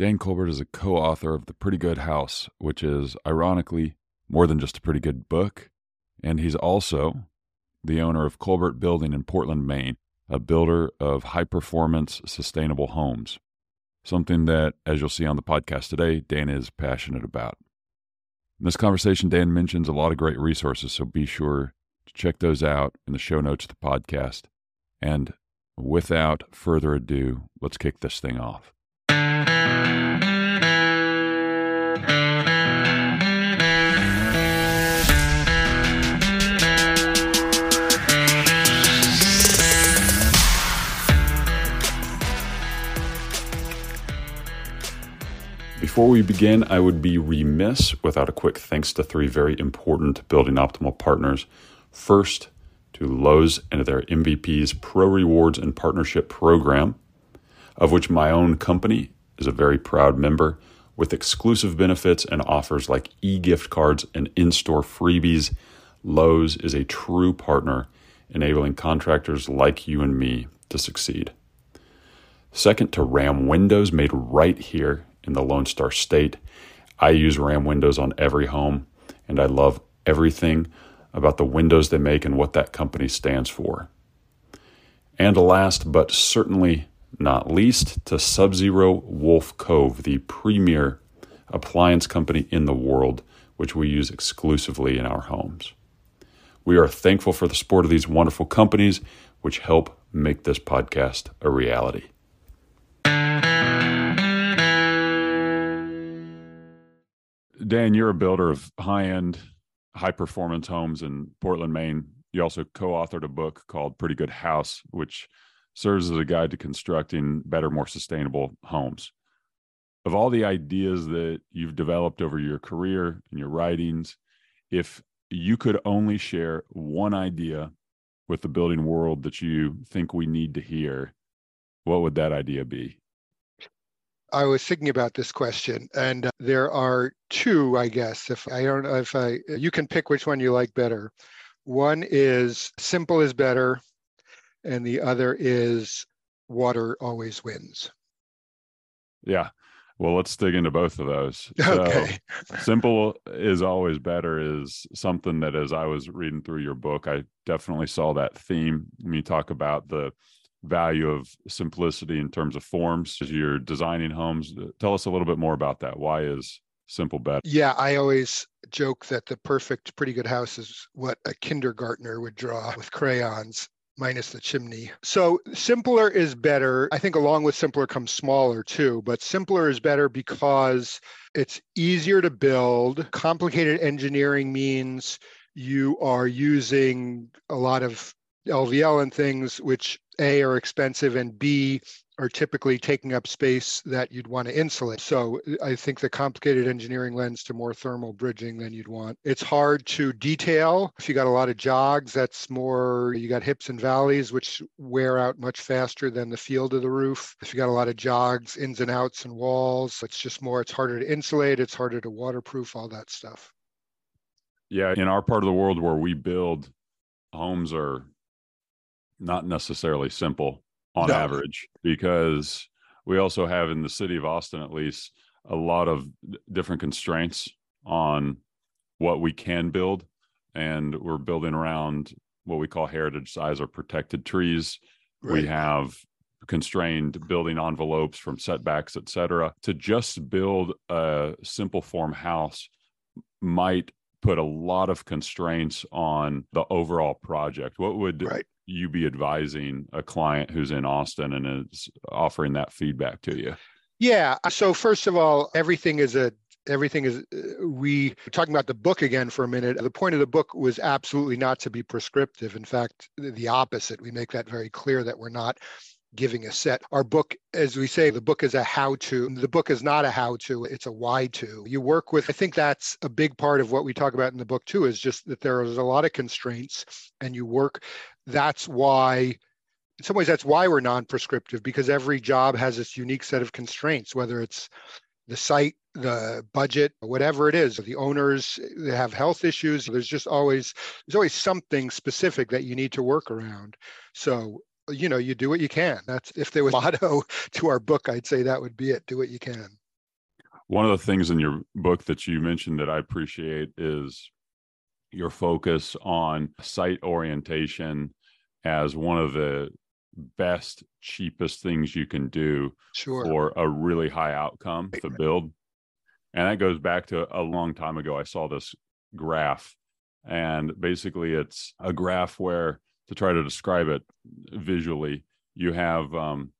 Dan Kolbert is a co author of The Pretty Good House, which is, ironically, more than just a pretty good book. And he's also the owner of Kolbert Building in Portland, Maine, a builder of high performance, sustainable homes. Something that, as you'll see on the podcast today, Dan is passionate about. In this conversation, Dan mentions a lot of great resources, so be sure to check those out in the show notes of the podcast. And without further ado, let's kick this thing off. Before we begin, I would be remiss without a quick thanks to three very important Building Optimal partners. First, to Lowe's and their MVP's Pro Rewards and Partnership Program, of which my own company is a very proud member, with exclusive benefits and offers like e gift cards and in store freebies. Lowe's is a true partner, enabling contractors like you and me to succeed. Second, to Ram Windows, made right here in the Lone Star State. I use Ram windows on every home, and I love everything about the windows they make and what that company stands for. And last but certainly not least, to Sub Zero Wolf Cove, the premier appliance company in the world, which we use exclusively in our homes. We are thankful for the support of these wonderful companies, which help make this podcast a reality. Dan, you're a builder of high end, high performance homes in Portland, Maine. You also co authored a book called Pretty Good House, which serves as a guide to constructing better, more sustainable homes. Of all the ideas that you've developed over your career and your writings, if you could only share one idea with the building world that you think we need to hear, what would that idea be? I was thinking about this question, and uh, there are two, I guess. If I don't know if I, you can pick which one you like better. One is simple is better, and the other is water always wins. Yeah. Well, let's dig into both of those. Okay. So, simple is always better is something that as I was reading through your book, I definitely saw that theme. When you talk about the value of simplicity in terms of forms as you're designing homes. Uh, tell us a little bit more about that. Why is simple better? Yeah, I always joke that the perfect pretty good house is what a kindergartner would draw with crayons minus the chimney. So simpler is better. I think along with simpler comes smaller too, but simpler is better because it's easier to build. Complicated engineering means you are using a lot of LVL and things, which A are expensive and B are typically taking up space that you'd want to insulate. So uh, I think the complicated engineering lends to more thermal bridging than you'd want. It's hard to detail. If you got a lot of jogs, that's more, you got hips and valleys, which wear out much faster than the field of the roof. If you got a lot of jogs, ins and outs and walls, it's just more, it's harder to insulate, it's harder to waterproof, all that stuff. Yeah. In our part of the world where we build, homes are not necessarily simple on no. average because we also have in the city of Austin at least a lot of different constraints on what we can build and we're building around what we call heritage size or protected trees right. we have constrained building envelopes from setbacks et cetera to just build a simple form house might put a lot of constraints on the overall project what would right you be advising a client who's in Austin and is offering that feedback to you? Yeah. So first of all, everything is a everything is uh, we talking about the book again for a minute the point of the book was absolutely not to be prescriptive in fact the opposite we make that very clear that we're not giving a set. Our book as we say the book is a how to the book is not a how to it's a why to you work with i think that's a big part of what we talk about in the book too is just that there is a lot of constraints and you work. That's why in some ways that's why we're non-prescriptive because every job has its unique set of constraints whether it's the site the budget whatever it is the owners they have health issues. There's just always there's always something specific that you need to work around. So you know you do what you can that's if there was a motto to our book i'd say that would be it do what you can One of the things in your book that you mentioned that I appreciate is your focus on site orientation as one of the best, cheapest things you can do sure. for a really high outcome to build. And that goes back to a long time ago. I saw this graph, and basically, it's a graph where to try to describe it visually, you have um,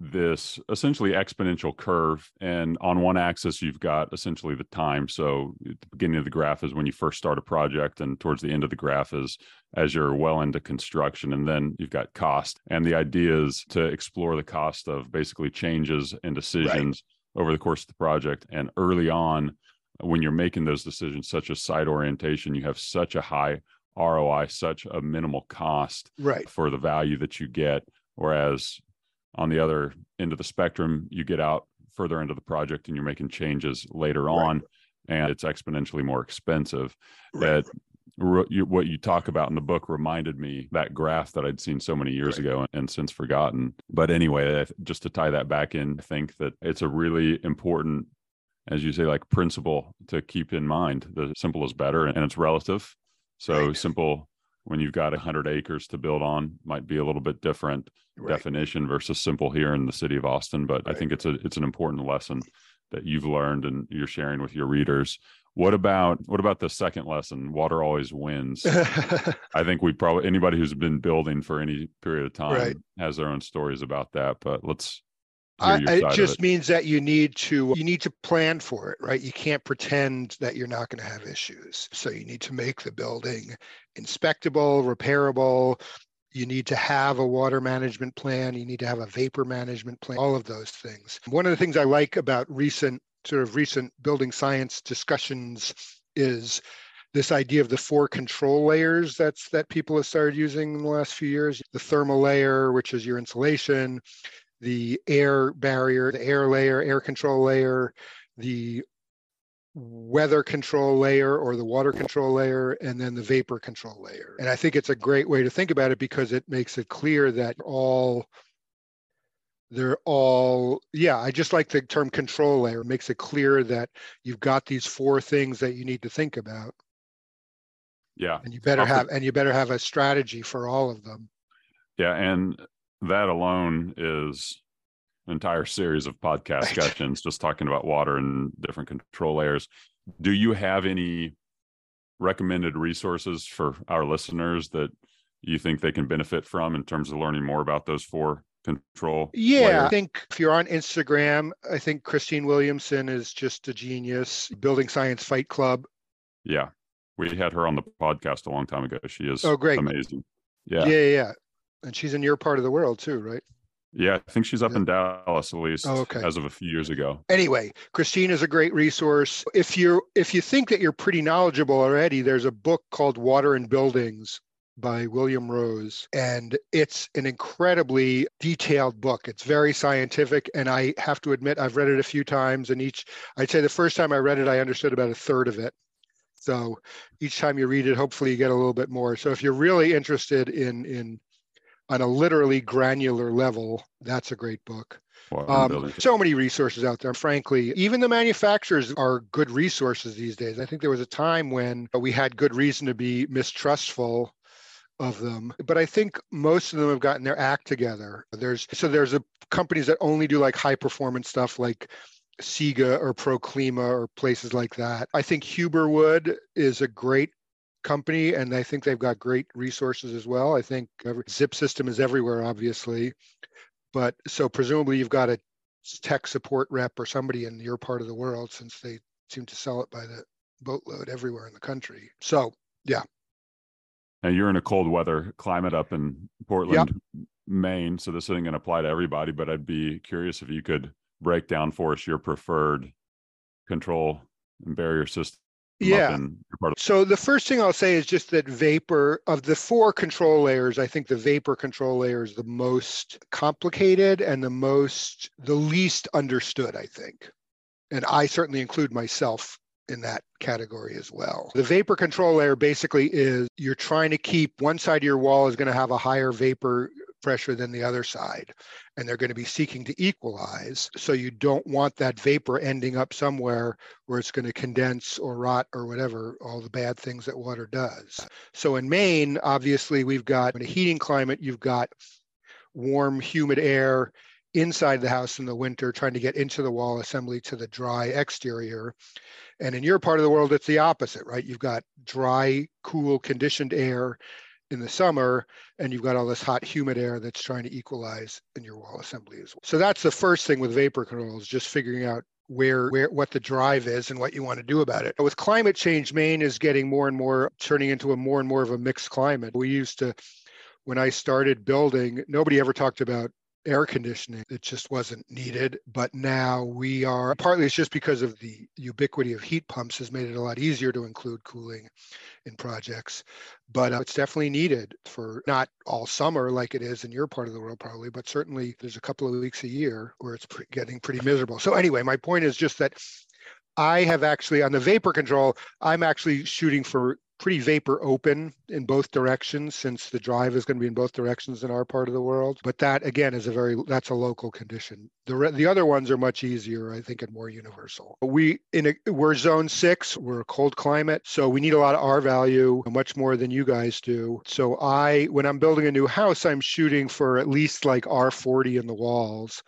this essentially exponential curve. And on one axis, you've got essentially the time. So at the beginning of the graph is when you first start a project, and towards the end of the graph is as you're well into construction. And then you've got cost. And the idea is to explore the cost of basically changes and decisions right. over the course of the project. And early on, when you're making those decisions, such as site orientation, you have such a high ROI, such a minimal cost right. for the value that you get. Whereas on the other end of the spectrum, you get out further into the project and you're making changes later right. on, and it's exponentially more expensive. Right. That you, what you talk about in the book reminded me that graph that I'd seen so many years right. ago and, and, since forgotten. But anyway, just to tie that back in, I think that it's a really important, as you say, like principle to keep in mind. The simple is better and it's relative. So right. simple when you've got 100 acres to build on might be a little bit different right. definition versus simple here in the city of Austin but right. I think it's a it's an important lesson that you've learned and you're sharing with your readers what about what about the second lesson water always wins I think we probably anybody who's been building for any period of time has their own stories about that but let's I, it just it. means that you need to you need to plan for it right? You can't pretend that you're not going to have issues. So you need to make the building inspectable repairable. You need to have a water management plan. You need to have a vapor management plan all of those things. One of the things i like about recent sort of recent building science discussions is this idea of the four control layers that's that people have started using in the last few years. The thermal layer which is your insulation the air barrier, the air layer, air control layer, the weather control layer or the water control layer, and then the vapor control layer. And I think it's a great way to think about it because it makes it clear that all they're all yeah i just like the term control layer. It makes it clear that you've got these four things that you need to think about. Yeah. And you better have and you better have a strategy for all of them. Yeah and that alone is an entire series of podcast right. discussions just talking about water and different control layers. Do you have any recommended resources for our listeners that you think they can benefit from in terms of learning more about those four control yeah layers? i think if you're on instagram i think christine williamson is just a genius building science fight club yeah we had her on the podcast a long time ago she is oh great amazing yeah yeah yeah and she's in your part of the world too, right? Yeah, I think she's up yeah. in Dallas at least oh, okay. as of a few years ago. Anyway, Christine is a great resource. If you if you think that you're pretty knowledgeable already, there's a book called Water and Buildings by William Rose. And it's an incredibly detailed book. It's very scientific. And I have to admit, I've read it a few times. And each, I'd say the first time I read it, I understood about a third of it. So each time you read it, hopefully you get a little bit more. So if you're really interested in, in on a literally granular level, that's a great book. Um, so many resources out there. Frankly, even the manufacturers are good resources these days. I think there was a time when we had good reason to be mistrustful of them, but I think most of them have gotten their act together. There's so there's a companies that only do like high performance stuff, like SIGA or Proclima or places like that. I think Huberwood is a great company, and I think they've got great resources as well. I think every, Zip system is everywhere, obviously, but so presumably you've got a tech support rep or somebody in your part of the world, since they seem to sell it by the boatload everywhere in the country. So yeah. Now you're in a cold weather climate up in Portland, yep. Maine, so this isn't going to apply to everybody. But I'd be curious if you could break down for us your preferred control and barrier system yeah. so the first thing I'll say is just that vapor of the four control layers, I think the vapor control layer is the most complicated and the most the least understood, I think. And I certainly include myself in that category as well. The vapor control layer basically is you're trying to keep one side of your wall is going to have a higher vapor pressure than the other side. And they're going to be seeking to equalize. So you don't want that vapor ending up somewhere where it's going to condense or rot or whatever, all the bad things that water does. So in Maine, obviously, we've got in a heating climate, you've got warm, humid air inside the house in the winter, trying to get into the wall assembly to the dry exterior. And in your part of the world, it's the opposite, right? You've got dry, cool, conditioned air in the summer, and you've got all this hot, humid air that's trying to equalize in your wall assembly as well. So that's the first thing with vapor control is just figuring out where where what the drive is and what you want to do about it. With climate change, Maine is getting more and more turning into a more and more of a mixed climate. We used to when I started building, nobody ever talked about air conditioning. It just wasn't needed. But now we are, partly it's just because of the ubiquity of heat pumps has made it a lot easier to include cooling in projects. But uh, it's definitely needed for not all summer like it is in your part of the world, probably, but certainly there's a couple of weeks a year where it's pre- getting pretty miserable. So, anyway, my point is just that I have actually on the vapor control, I'm actually shooting for pretty vapor open in both directions since the drive is going to be in both directions in our part of the world. But that again is a very that's a local condition. The the other ones are much easier i think and more universal. We in a, we're zone 6 we're a cold climate so we need a lot of r value much more than you guys do. So i when i'm building a new house i'm shooting for at least like r40 in the walls.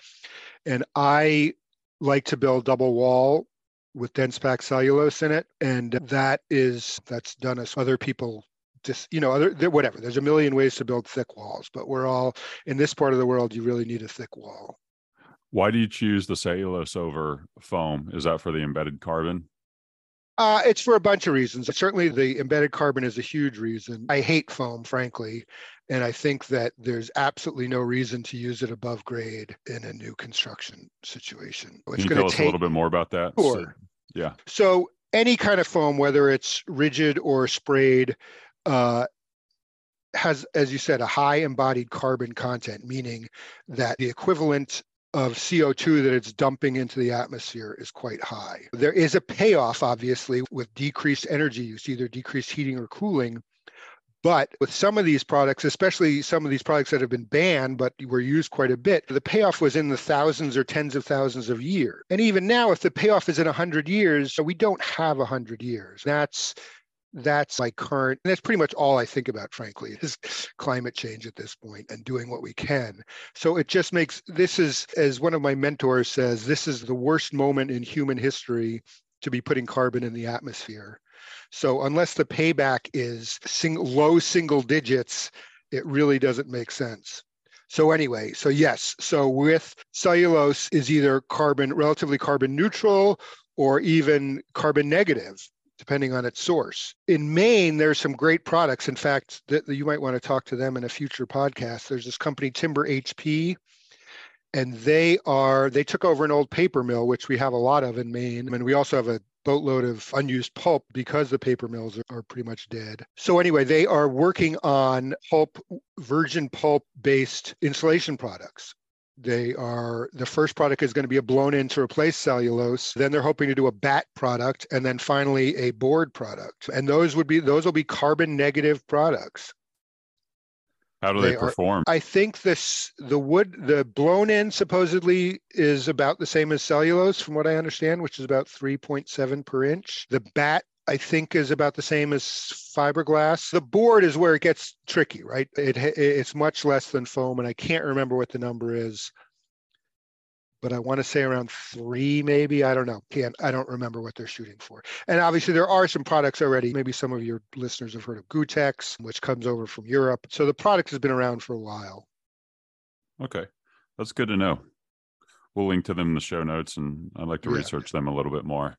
And i like to build double wall with dense packed cellulose in it and that is that's done as other people just you know other whatever there's a million ways to build thick walls but we're all in this part of the world you really need a thick wall why do you choose the cellulose over foam is that for the embedded carbon uh, it's for a bunch of reasons. Certainly, the embedded carbon is a huge reason. I hate foam, frankly, and I think that there's absolutely no reason to use it above grade in a new construction situation. It's Can you tell us take... a little bit more about that? Sure. So, yeah. So any kind of foam, whether it's rigid or sprayed, uh, has, as you said, a high embodied carbon content, meaning that the equivalent of CO2 that it's dumping into the atmosphere is quite high. There is a payoff, obviously, with decreased energy use, either decreased heating or cooling. But with some of these products, especially some of these products that have been banned but were used quite a bit, the payoff was in the thousands or tens of thousands of years. And even now, if the payoff is in 100 years, so we don't have 100 years. That's that's my current and that's pretty much all i think about frankly is climate change at this point and doing what we can so it just makes this is as one of my mentors says this is the worst moment in human history to be putting carbon in the atmosphere so unless the payback is sing, low single digits it really doesn't make sense so anyway so yes so with cellulose is either carbon relatively carbon neutral or even carbon negative depending on its source. In Maine, there's some great products. In fact, that you might want to talk to them in a future podcast. There's this company Timber HP, and they are they took over an old paper mill, which we have a lot of in Maine, and we also have a boatload of unused pulp because the paper mills are pretty much dead. So anyway, they are working on pulp virgin pulp based insulation products. They are the first product is going to be a blown in to replace cellulose. Then they're hoping to do a bat product and then finally a board product. And those would be those will be carbon negative products. How do they, they perform? Are, I think this the wood the blown in supposedly is about the same as cellulose from what I understand, which is about 3.7 per inch. The bat I think is about the same as fiberglass. The board is where it gets tricky, right? It, it's much less than foam, and I can't remember what the number is, but I want to say around three, maybe. I don't know. Can't I don't remember what they're shooting for. And obviously, there are some products already. Maybe some of your listeners have heard of Gutex, which comes over from Europe. So the product has been around for a while. Okay, that's good to know. We'll link to them in the show notes, and I'd like to yeah. research them a little bit more.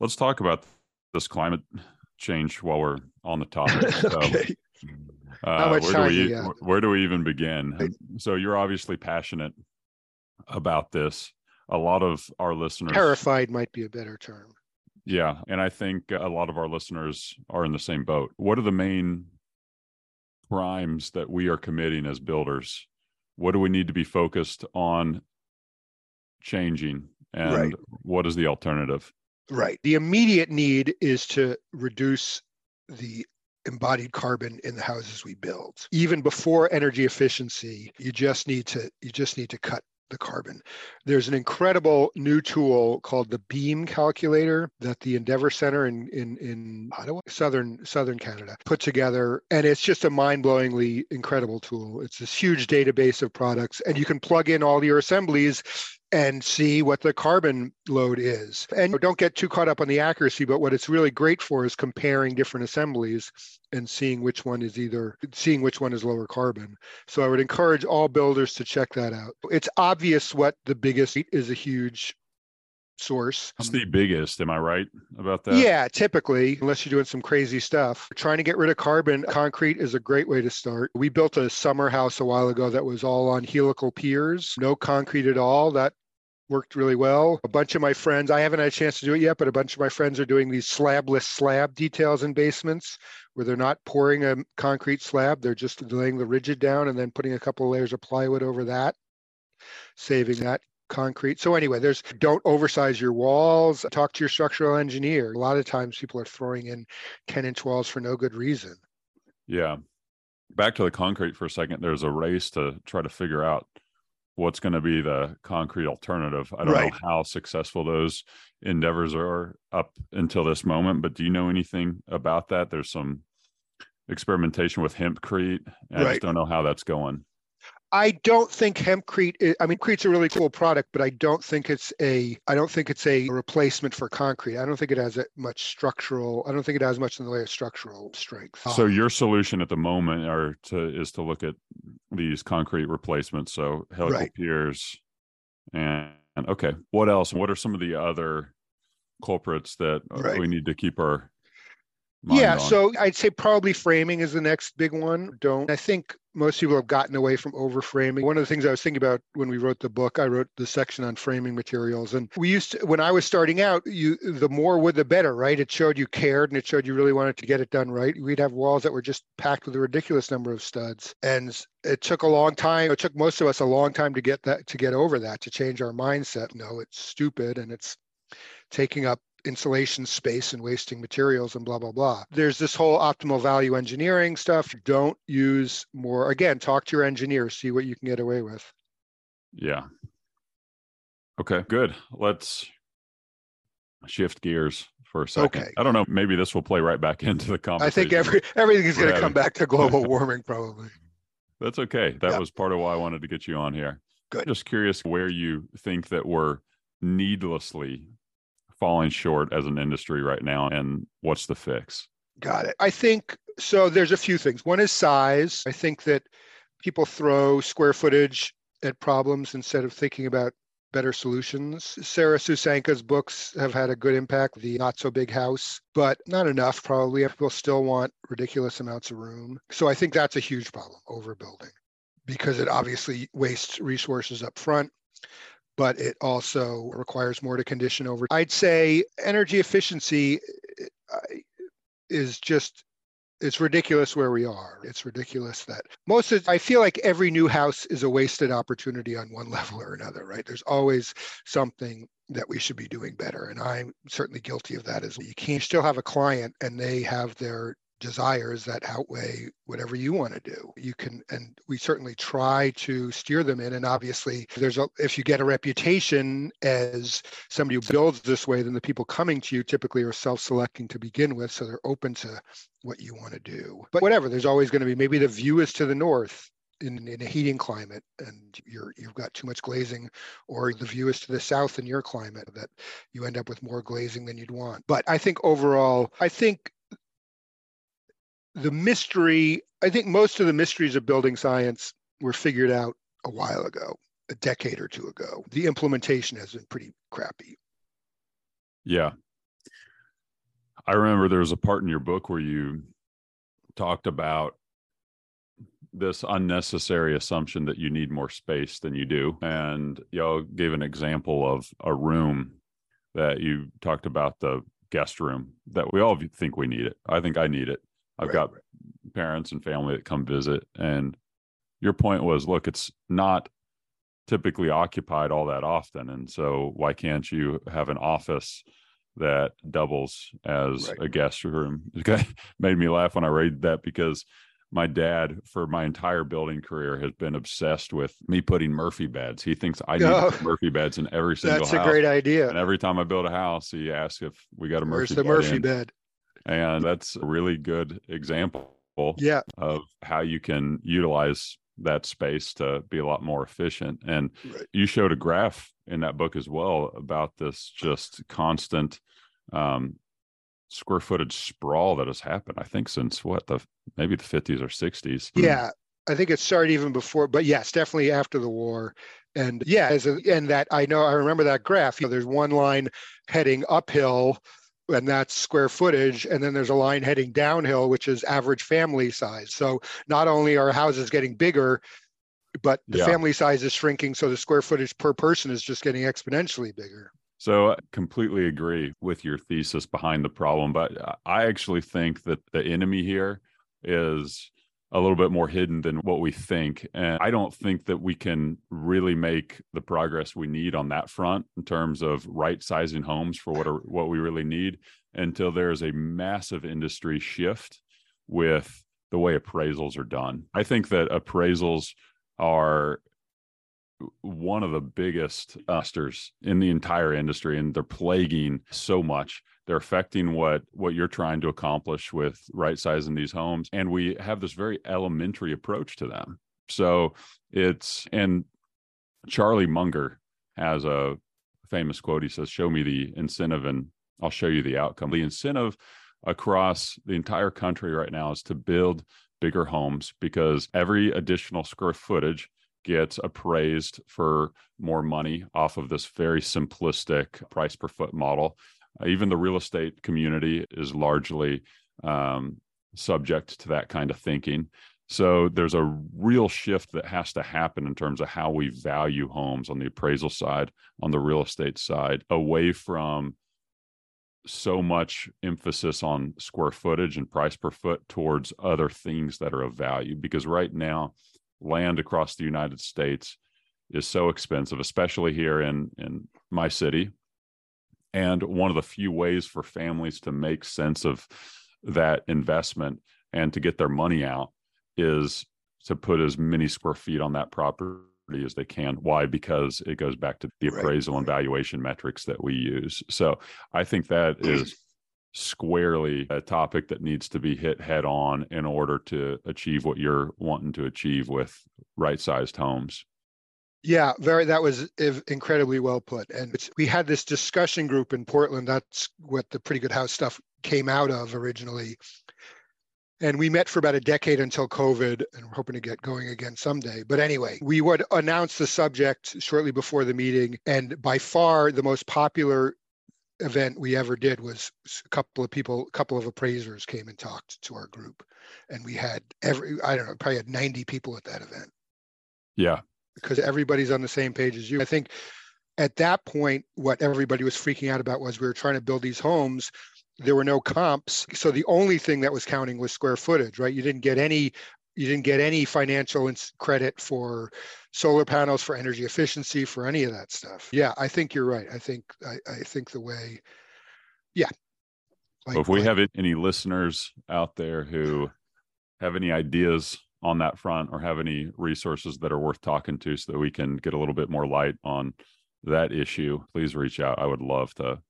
Let's talk about this climate change while we're on the topic. So, okay. uh, where do we where do we even begin? So you're obviously passionate about this. A lot of our listeners terrified might be a better term. Yeah, and I think a lot of our listeners are in the same boat. What are the main crimes that we are committing as builders? What do we need to be focused on changing and right. what is the alternative? Right. The immediate need is to reduce the embodied carbon in the houses we build. Even before energy efficiency, you just need to you just need to cut the carbon. There's an incredible new tool called the Beam Calculator that the Endeavour Center in in in Ottawa, southern southern Canada, put together, and it's just a mind-blowingly incredible tool. It's this huge database of products, and you can plug in all your assemblies and see what the carbon load is. And don't get too caught up on the accuracy, but what it's really great for is comparing different assemblies and seeing which one is either seeing which one is lower carbon. So I would encourage all builders to check that out. It's obvious what the biggest is a huge source. It's the biggest, am I right about that? Yeah, typically, unless you're doing some crazy stuff. Trying to get rid of carbon, concrete is a great way to start. We built a summer house a while ago that was all on helical piers, no concrete at all. That worked really well. A bunch of my friends, I haven't had a chance to do it yet, but a bunch of my friends are doing these slabless slab details in basements where they're not pouring a concrete slab, they're just laying the rigid down and then putting a couple of layers of plywood over that, saving that concrete. So anyway, there's don't oversize your walls. Talk to your structural engineer. A lot of times people are throwing in 10 inch walls for no good reason. Yeah. Back to the concrete for a second. There's a race to try to figure out what's going to be the concrete alternative. I don't right. know how successful those endeavors are up until this moment, but do you know anything about that? There's some experimentation with hempcrete. I right. just don't know how that's going. I don't think hempcrete. Is, I mean, crete's a really cool product, but I don't think it's a. I don't think it's a replacement for concrete. I don't think it has much structural. I don't think it has much in the way of structural strength. So your solution at the moment are to is to look at these concrete replacements. So helical right. piers, and okay, what else? What are some of the other culprits that uh, right. we need to keep our yeah, on. so I'd say probably framing is the next big one. Don't I think most people have gotten away from over framing. One of the things I was thinking about when we wrote the book, I wrote the section on framing materials. And we used to, when I was starting out, you the more wood the better, right? It showed you cared and it showed you really wanted to get it done right. We'd have walls that were just packed with a ridiculous number of studs. And it took a long time. It took most of us a long time to get that to get over that, to change our mindset. No, it's stupid and it's taking up insulation space and wasting materials and blah blah blah. There's this whole optimal value engineering stuff. Don't use more again talk to your engineer see what you can get away with. Yeah. Okay good. Let's shift gears for a second. Okay. i don't know maybe this will play right back into the conversation i think every everything is going to come back to global warming probably. That's okay. That was part of why i wanted to get you on here. Good. Just curious where you think that we're needlessly falling short as an industry right now and what's the fix? Got it. I think so. There's a few things. One is size. I think that people throw square footage at problems instead of thinking about better solutions. Sarah Susanka's books have had a good impact, the not so big house, but not enough probably. People still want ridiculous amounts of room. So I think that's a huge problem, overbuilding, because it obviously wastes resources up front but it also requires more to condition over. I'd say energy efficiency uh, is just it's ridiculous where we are. It's ridiculous that most of I feel like every new house is a wasted opportunity on one level or another, right? There's always something that we should be doing better. And I'm certainly guilty of that as well. You can still have a client and they have their desires that outweigh whatever you want to do. You can and we certainly try to steer them in and obviously there's a if you get a reputation as somebody who builds this way then the people coming to you typically are self-selecting to begin with so they're open to what you want to do. But whatever there's always going to be maybe the view is to the north in, in a heating climate and you're you've got too much glazing or the view is to the south in your climate that you end up with more glazing than you'd want. But i think overall i think the mystery, I think most of the mysteries of building science were figured out a while ago, a decade or two ago. The implementation has been pretty crappy. Yeah. I remember there was a part in your book where you talked about this unnecessary assumption that you need more space than you do. And y'all gave an example of a room that you talked about the guest room that we all think we need it. I think I need it. I've right, got right. parents and family that come visit. And your point was look, it's not typically occupied all that often. And so why can't you have an office that doubles as Right. a guest room. It made me laugh when I read that because my dad, for my entire building career, has been obsessed with me putting Murphy beds. He thinks I need Oh. Murphy beds in every single That's house. a great idea. and every time I build a house, he asks if we got a Murphy Where's the bed Murphy in. bed? And that's a really good example Yeah, of how you can utilize that space to be a lot more efficient. And Right. you showed a graph in that book as well about this just constant um, square footage sprawl that has happened. I think since what the maybe the 50s or 60s. yeah. I think it started even before, but yes, definitely after the war. And yeah, as a, and that I know I remember that graph. You know, there's one line heading uphill, and that's square footage, and then there's a line heading downhill, which is average family size. So not only are houses getting bigger, but the Yeah. family size is shrinking, so the square footage per person is just getting exponentially bigger. So I completely agree with your thesis behind the problem, but uh, I actually think that the enemy here is a little bit more hidden than what we think. And I don't think that we can really make the progress we need on that front in terms of right sizing homes for what are, what we really need until there's a massive industry shift with the way appraisals are done. I think that appraisals are one of the biggest uh, busters in the entire industry and they're plaguing so much they're affecting what what you're trying to accomplish with right sizing these homes and we have this very elementary approach to them. So it's and charlie munger has a famous quote. He says show me the incentive and i'll show you the outcome. The incentive across the entire country right now is to build bigger homes because every additional square footage gets appraised for more money off of this very simplistic price per foot model. Uh, even the real estate community is largely um, subject to that kind of thinking. So there's a real shift that has to happen in terms of how we value homes on the appraisal side, on the real estate side, away from so much emphasis on square footage and price per foot towards other things that are of value. Because right now, land across the United States is so expensive, especially here in in my city. And one of the few ways for families to make sense of that investment and to get their money out is to put as many square feet on that property as they can. Why? Because it goes back to the Right, appraisal and valuation metrics that we use. So I think that is squarely a topic that needs to be hit head on in order to achieve what you're wanting to achieve with right sized homes. Yeah, very. That was incredibly well put. And we had this discussion group in Portland. That's what the Pretty Good House stuff came out of originally. And we met for about a decade until COVID, and we're hoping to get going again someday. But anyway, we would announce the subject shortly before the meeting. And by far, the most popular event we ever did was a couple of people, a couple of appraisers came and talked to our group. And we had every, I don't know, probably had 90 people at that event Yeah. Because everybody's on the same page as you. I think at that point, what everybody was freaking out about was we were trying to build these homes. There were no comps. So the only thing that was counting was square footage, right? You didn't get any you didn't get any financial credit for solar panels, for energy efficiency, for any of that stuff. Yeah, I think you're right. I think I, I think the way, yeah. So if we like- have any listeners out there who have any ideas on that front or have any resources that are worth talking to so that we can get a little bit more light on that issue, please reach out. I would love to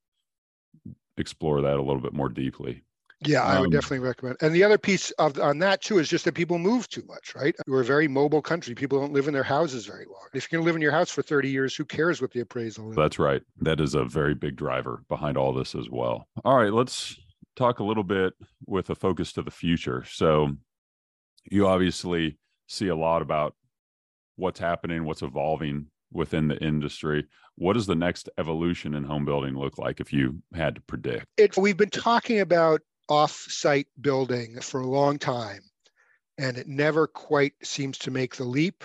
explore that a little bit more deeply. Yeah, I would Um, definitely recommend. And the other piece of on that too is just that people move too much, right? We're a very mobile country. People don't live in their houses very long. If you're going to live in your house for 30 years, who cares what the appraisal is? That's right. That is a very big driver behind all this as well. All right, let's talk a little bit with a focus to the future. So, you obviously see a lot about what's happening, what's evolving within the industry. What does the next evolution in home building look like if you had to predict? It, we've been talking about off-site building for a long time, and it never quite seems to make the leap.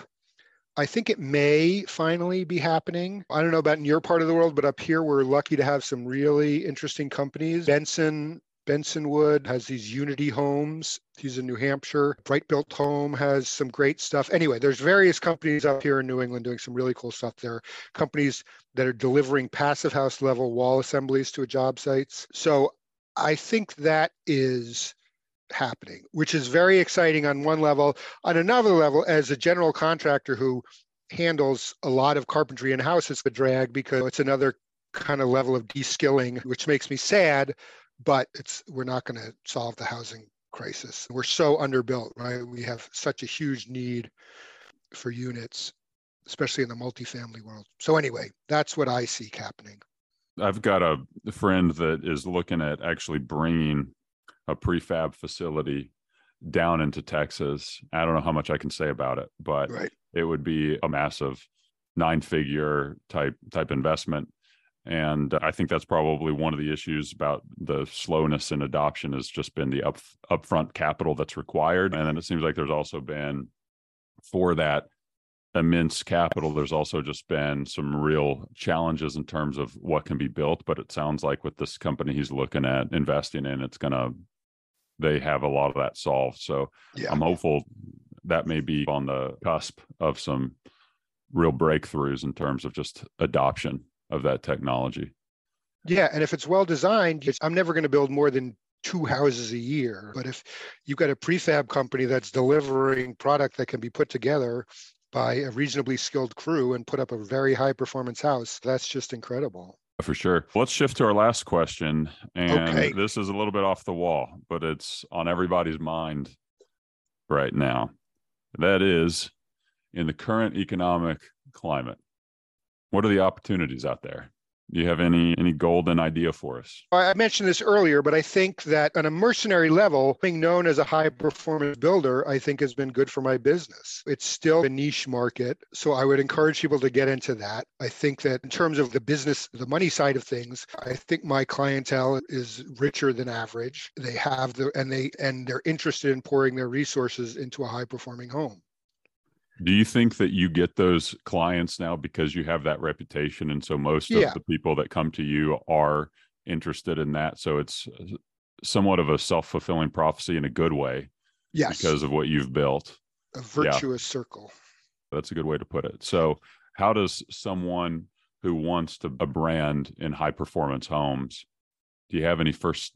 I think it may finally be happening. I don't know about in your part of the world, but up here we're lucky to have some really interesting companies. Benson Bensonwood has these Unity homes. He's in New Hampshire. Bright Built Home has some great stuff. Anyway, there's various companies up here in New England doing some really cool stuff. There are companies that are delivering passive house level wall assemblies to job sites. So I think that is happening, which is very exciting on one level. On another level, as a general contractor who handles a lot of carpentry in house, it's a drag because it's another kind of level of de-skilling, which makes me sad but it's we're not going to solve the housing crisis. We're so underbuilt, right? We have such a huge need for units, especially in the multifamily world. So anyway, that's what I see happening. I've got a friend that is looking at actually bringing a prefab facility down into Texas. I don't know how much I can say about it, but right. it would be a massive nine figure type type investment and uh, I think that's probably one of the issues about the slowness in adoption has just been the up upfront capital that's required. And then it seems like there's also been for that immense capital, there's also just been some real challenges in terms of what can be built. But it sounds like with this company he's looking at investing in, it's gonna they have a lot of that solved. So yeah. I'm hopeful that may be on the cusp of some real breakthroughs in terms of just adoption of that technology. Yeah, and if it's well designed, I'm never going to build more than two houses a year. But if you've got a prefab company that's delivering product that can be put together by a reasonably skilled crew and put up a very high performance house, that's just incredible. For sure. Let's shift to our last question. And okay. this is a little bit off the wall, but it's on everybody's mind right now. That is in the current economic climate what are the opportunities out there? Do you have any any golden idea for us? I mentioned this earlier, but I think that on a mercenary level, being known as a high performance builder, I think has been good for my business. It's still a niche market, so I would encourage people to get into that. I think that in terms of the business, the money side of things, I think my clientele is richer than average. They have the and they and they're interested in pouring their resources into a high performing home. Do you think that you get those clients now because you have that reputation? And so most yeah. of the people that come to you are interested in that. So it's somewhat of a self fulfilling prophecy in a good way. Yes. Because of what you've built. A virtuous yeah. circle. That's a good way to put it. So, how does someone who wants to a brand in high performance homes, do you have any first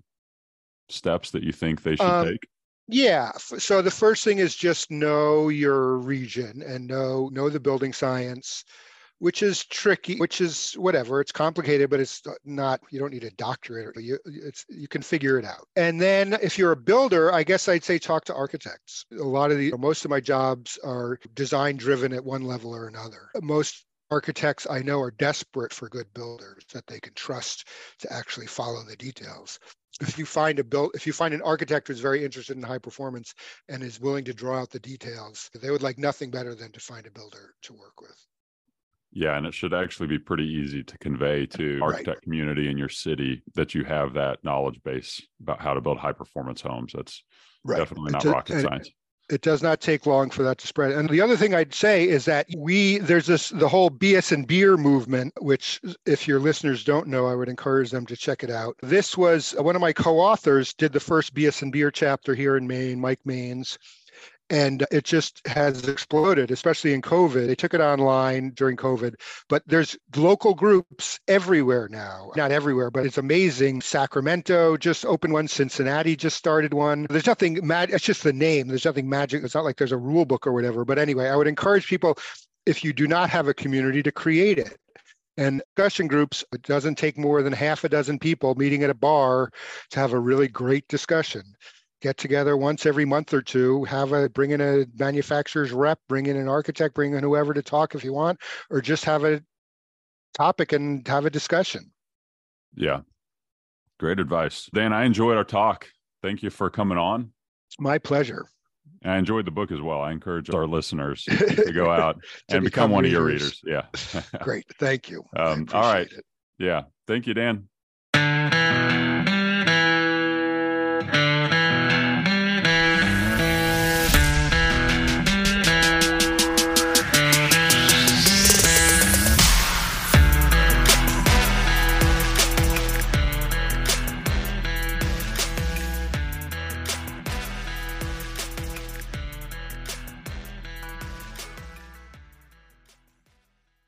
steps that you think they should um, take? Yeah. So the first thing is just know your region and know know the building science, which is tricky, which is whatever. It's complicated, but it's not. You don't need a doctorate. You it's you can figure it out. And then if you're a builder, I guess I'd say talk to architects. A lot of the most of my jobs are design driven at one level or another. Most architects I know are desperate for good builders that they can trust to actually follow the details if you find a build if you find an architect who's very interested in high performance and is willing to draw out the details they would like nothing better than to find a builder to work with yeah and it should actually be pretty easy to convey to architect right. community in your city that you have that knowledge base about how to build high performance homes that's right. definitely not rocket science it does not take long for that to spread. And the other thing I'd say is that we there's this the whole BS and beer movement, which if your listeners don't know, I would encourage them to check it out. This was one of my co-authors did the first BS and beer chapter here in Maine, Mike Maines and it just has exploded especially in covid. They took it online during covid but there's local groups everywhere now. Not everywhere but it's amazing. Sacramento just opened one. Cincinnati just started one. There's nothing mad it's just the name. There's nothing magic. It's not like there's a rule book or whatever. But anyway i would encourage people if you do not have a community to create it. And discussion groups, it doesn't take more than half a dozen people meeting at a bar to have a really great discussion get together once every month or two, have a bring in a manufacturer's rep, bring in an architect, bring in whoever to talk if you want, or just have a topic and have a discussion. Yeah. Great advice. Dan, I enjoyed our talk. Thank you for coming on. It's my pleasure. I enjoyed the book as well. I encourage our listeners to go out and become, become, one readers. of your readers. Yeah. Great. Thank you. Um, all right. It. Yeah. Thank you, Dan.